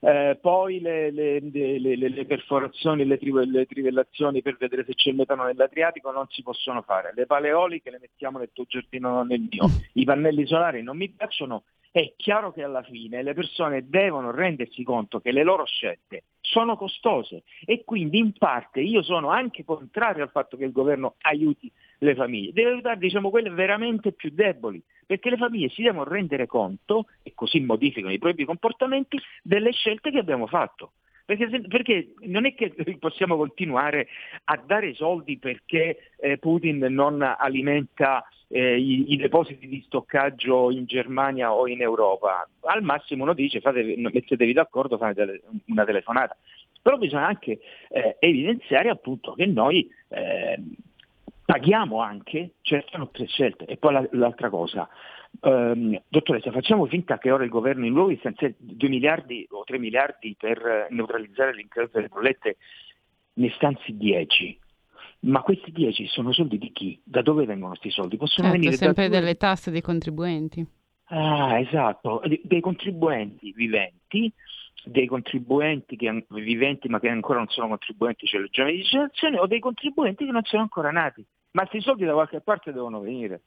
Eh, poi le, le, le, le, perforazioni, le, trivellazioni per vedere se c'è il metano nell'Adriatico non si possono fare. Le paleoliche le mettiamo nel tuo giardino, nel mio. I pannelli solari non mi piacciono. È chiaro che alla fine le persone devono rendersi conto che le loro scelte sono costose e quindi in parte io sono anche contrario al fatto che il governo aiuti le famiglie, deve aiutare diciamo, quelle veramente più deboli, perché le famiglie si devono rendere conto, e così modificano i propri comportamenti, delle scelte che abbiamo fatto. Perché, perché, non è che possiamo continuare a dare soldi perché eh, Putin non alimenta eh, i, i, depositi di stoccaggio in Germania o in Europa. Al massimo uno dice fate, mettetevi d'accordo, fate una telefonata. Però bisogna anche eh, evidenziare appunto che noi eh, paghiamo anche certe nostre scelte. E poi l'altra cosa, um, dottoressa, facciamo finta che ora il governo in luogo di stanziare 2 miliardi o 3 miliardi per neutralizzare l'incremento delle bollette ne stanzi 10. Ma questi 10 sono soldi di chi? Da dove vengono questi soldi? Possono certo, venire sempre da delle tasse dei contribuenti. Ah, esatto, dei contribuenti viventi, dei contribuenti che, viventi ma che ancora non sono contribuenti, cioè le giovani di generazione, o dei contribuenti che non sono ancora nati ma questi soldi da qualche parte devono venire.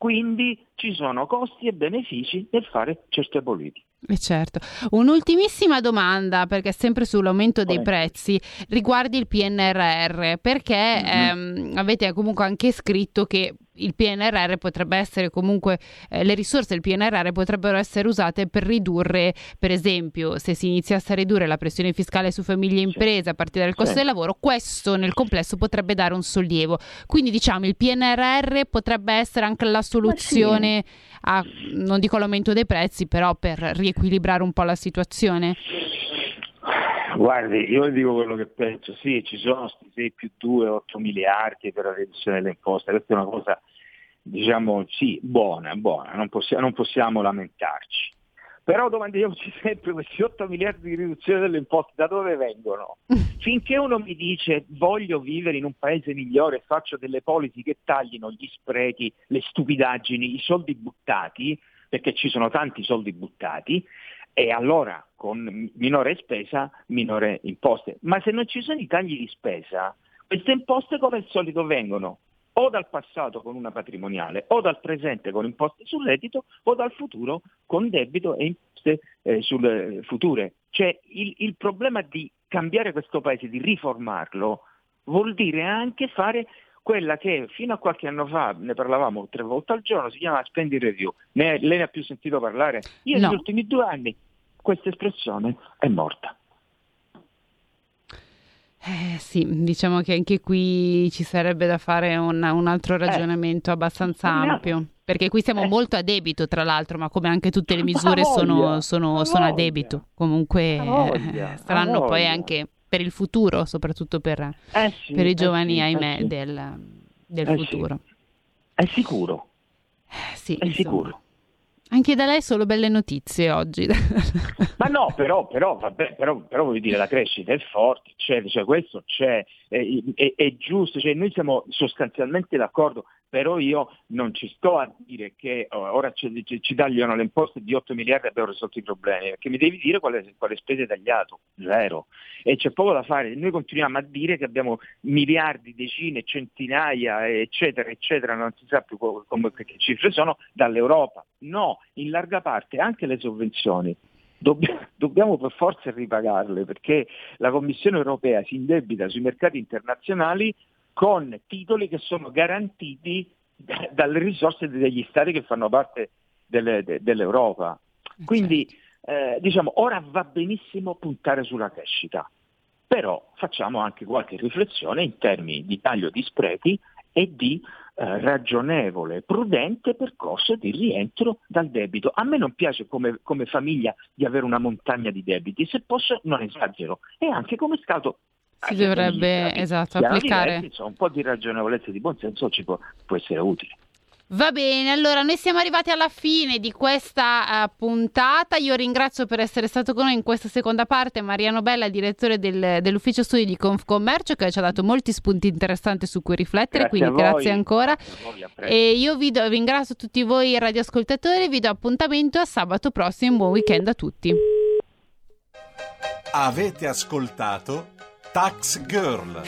Quindi ci sono costi e benefici nel fare certe politiche. Eh certo. Un'ultimissima domanda, perché sempre sull'aumento dei prezzi, riguardi il PNRR, perché mm-hmm. ehm, avete comunque anche scritto che il PNRR potrebbe essere comunque, eh, le risorse del PNRR potrebbero essere usate per ridurre, per esempio, se si iniziasse a ridurre la pressione fiscale su famiglie e imprese a partire dal costo del lavoro, questo nel complesso potrebbe dare un sollievo. Quindi diciamo il PNRR potrebbe essere anche la soluzione a, non dico l'aumento dei prezzi, però per riequilibrare un po' la situazione? Guardi, io dico quello che penso, sì, ci sono 6 più 2, 8 miliardi per la riduzione delle imposte, questa è una cosa, diciamo, sì, buona, buona, non possiamo, non possiamo lamentarci. Però domandiamoci sempre questi 8 miliardi di riduzione delle imposte da dove vengono? *laughs* Finché uno mi dice voglio vivere in un paese migliore e faccio delle policy che taglino gli sprechi, le stupidaggini, i soldi buttati, perché ci sono tanti soldi buttati, e allora con minore spesa, minore imposte. Ma se non ci sono i tagli di spesa, queste imposte come al solito vengono o dal passato con una patrimoniale, o dal presente con imposte sul reddito, o dal futuro con debito e imposte eh, sulle future. Cioè il, il problema di cambiare questo paese, di riformarlo, vuol dire anche fare quella che fino a qualche anno fa ne parlavamo tre volte al giorno, si chiama spending review. Ne, lei ne ha più sentito parlare? Io no. negli ultimi due anni questa espressione è morta. Eh, sì, diciamo che anche qui ci sarebbe da fare un, un altro eh. ragionamento eh, abbastanza ampio, perché qui siamo eh. molto a debito tra l'altro, ma come anche tutte le *laughs* misure sono, sono, sono a debito, comunque eh, saranno poi anche per il futuro, soprattutto per, eh sì, per i giovani, sì, ahimè, del, del futuro. Sì. È sicuro. sì, è insomma. sicuro. Anche da lei solo belle notizie oggi. *laughs* Ma no, però, però, vabbè, però, però voglio dire, la crescita è forte, c'è, cioè questo c'è, è, è, è giusto, cioè noi siamo sostanzialmente d'accordo, però io non ci sto a dire che ora ci, ci, ci, tagliano le imposte di 8 miliardi e abbiamo risolto i problemi, perché mi devi dire quale, quale spese hai tagliato, zero. E c'è poco da fare, noi continuiamo a dire che abbiamo miliardi, decine, centinaia, eccetera, eccetera, non si sa più come, che cifre sono, dall'Europa. No, in larga parte anche le sovvenzioni *laughs* dobbiamo per forza ripagarle perché la Commissione europea si indebita sui mercati internazionali con titoli che sono garantiti dalle risorse degli stati che fanno parte delle, de, dell'Europa. Quindi eh, diciamo, ora va benissimo puntare sulla crescita, però facciamo anche qualche riflessione in termini di taglio di sprechi e di ragionevole, prudente percorso di rientro dal debito. A me non piace come, come famiglia di avere una montagna di debiti, se posso non esagero, e anche come Stato si dovrebbe esatto, applicare. Diversi, insomma, un po' di ragionevolezza e di buonsenso ci può, può essere utile. Va bene, allora noi siamo arrivati alla fine di questa uh, puntata. Io ringrazio per essere stato con noi in questa seconda parte Mariano Bella, direttore del, dell'ufficio studi di Confcommercio, che ci ha dato molti spunti interessanti su cui riflettere. Grazie quindi grazie ancora. Grazie e io vi do, ringrazio tutti voi radioascoltatori. Vi do appuntamento a sabato prossimo. Buon weekend a tutti. Avete ascoltato Tax Girl.